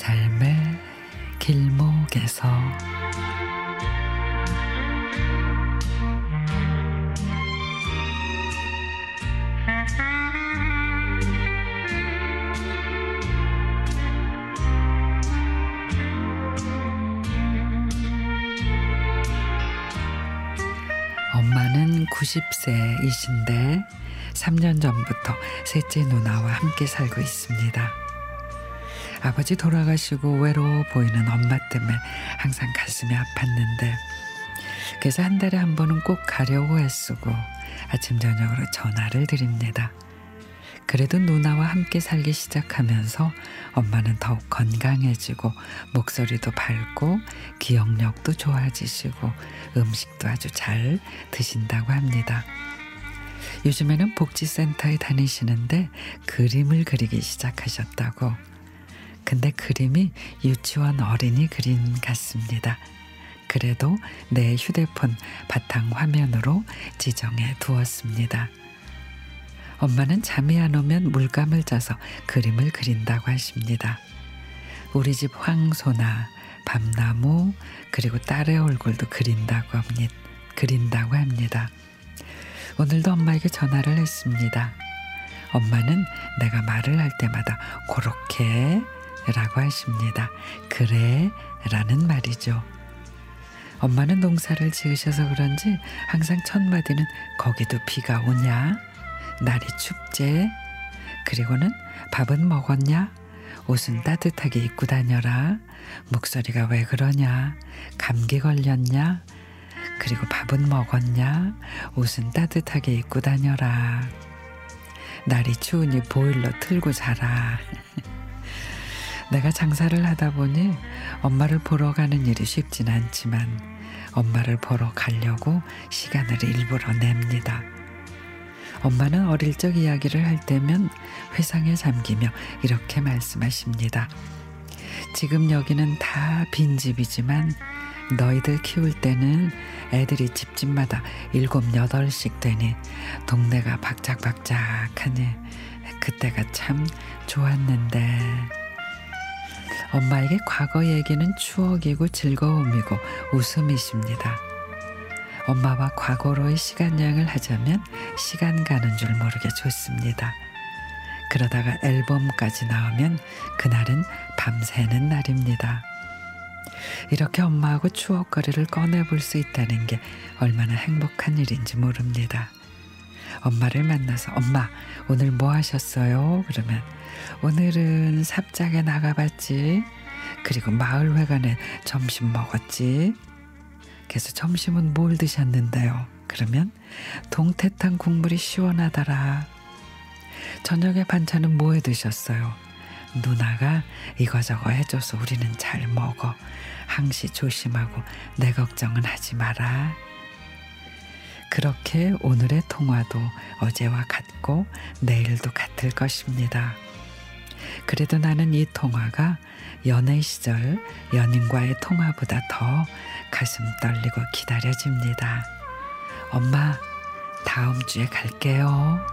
삶의 길목에서 엄마는 90세이신데 3년 전부터 셋째 누나와 함께 살고 있습니다. 아버지 돌아가시고 외로워 보이는 엄마 때문에 항상 가슴이 아팠는데 그래서 한 달에 한 번은 꼭 가려고 애쓰고 아침 저녁으로 전화를 드립니다. 그래도 누나와 함께 살기 시작하면서 엄마는 더욱 건강해지고 목소리도 밝고 기억력도 좋아지시고 음식도 아주 잘 드신다고 합니다. 요즘에는 복지센터에 다니시는데 그림을 그리기 시작하셨다고. 근데 그림이 유치원 어린이 그림 같습니다. 그래도 내 휴대폰 바탕 화면으로 지정해 두었습니다. 엄마는 잠이 안 오면 물감을 짜서 그림을 그린다고 하십니다. 우리 집 황소나 밤나무 그리고 딸의 얼굴도 그린다고 합니다. 그린다고 합니다. 오늘도 엄마에게 전화를 했습니다. 엄마는 내가 말을 할 때마다 그렇게 라고 하십니다. 그래 라는 말이죠. 엄마는 농사를 지으셔서 그런지 항상 첫 마디는 거기도 비가 오냐? 날이 춥제? 그리고는 밥은 먹었냐? 옷은 따뜻하게 입고 다녀라. 목소리가 왜 그러냐? 감기 걸렸냐? 그리고 밥은 먹었냐? 옷은 따뜻하게 입고 다녀라. 날이 추우니 보일러 틀고 자라. 내가 장사를 하다 보니 엄마를 보러 가는 일이 쉽진 않지만 엄마를 보러 가려고 시간을 일부러 냅니다. 엄마는 어릴 적 이야기를 할 때면 회상에 잠기며 이렇게 말씀하십니다. 지금 여기는 다 빈집이지만 너희들 키울 때는 애들이 집집마다 일곱 여덟씩 되니 동네가 박짝박짝하니 그때가 참 좋았는데 엄마에게 과거 얘기는 추억이고 즐거움이고 웃음이십니다. 엄마와 과거로의 시간 여행을 하자면 시간 가는 줄 모르게 좋습니다. 그러다가 앨범까지 나오면 그날은 밤새는 날입니다. 이렇게 엄마하고 추억거리를 꺼내볼 수 있다는 게 얼마나 행복한 일인지 모릅니다. 엄마를 만나서 엄마 오늘 뭐 하셨어요? 그러면 오늘은 삽장에 나가봤지. 그리고 마을회관에 점심 먹었지. 그래서 점심은 뭘 드셨는데요? 그러면 동태탕 국물이 시원하더라. 저녁에 반찬은 뭐 해 드셨어요? 누나가 이거저거 해줘서 우리는 잘 먹어. 항시 조심하고 내 걱정은 하지 마라. 그렇게 오늘의 통화도 어제와 같고 내일도 같을 것입니다. 그래도 나는 이 통화가 연애 시절 연인과의 통화보다 더 가슴 떨리고 기다려집니다. 엄마, 다음 주에 갈게요.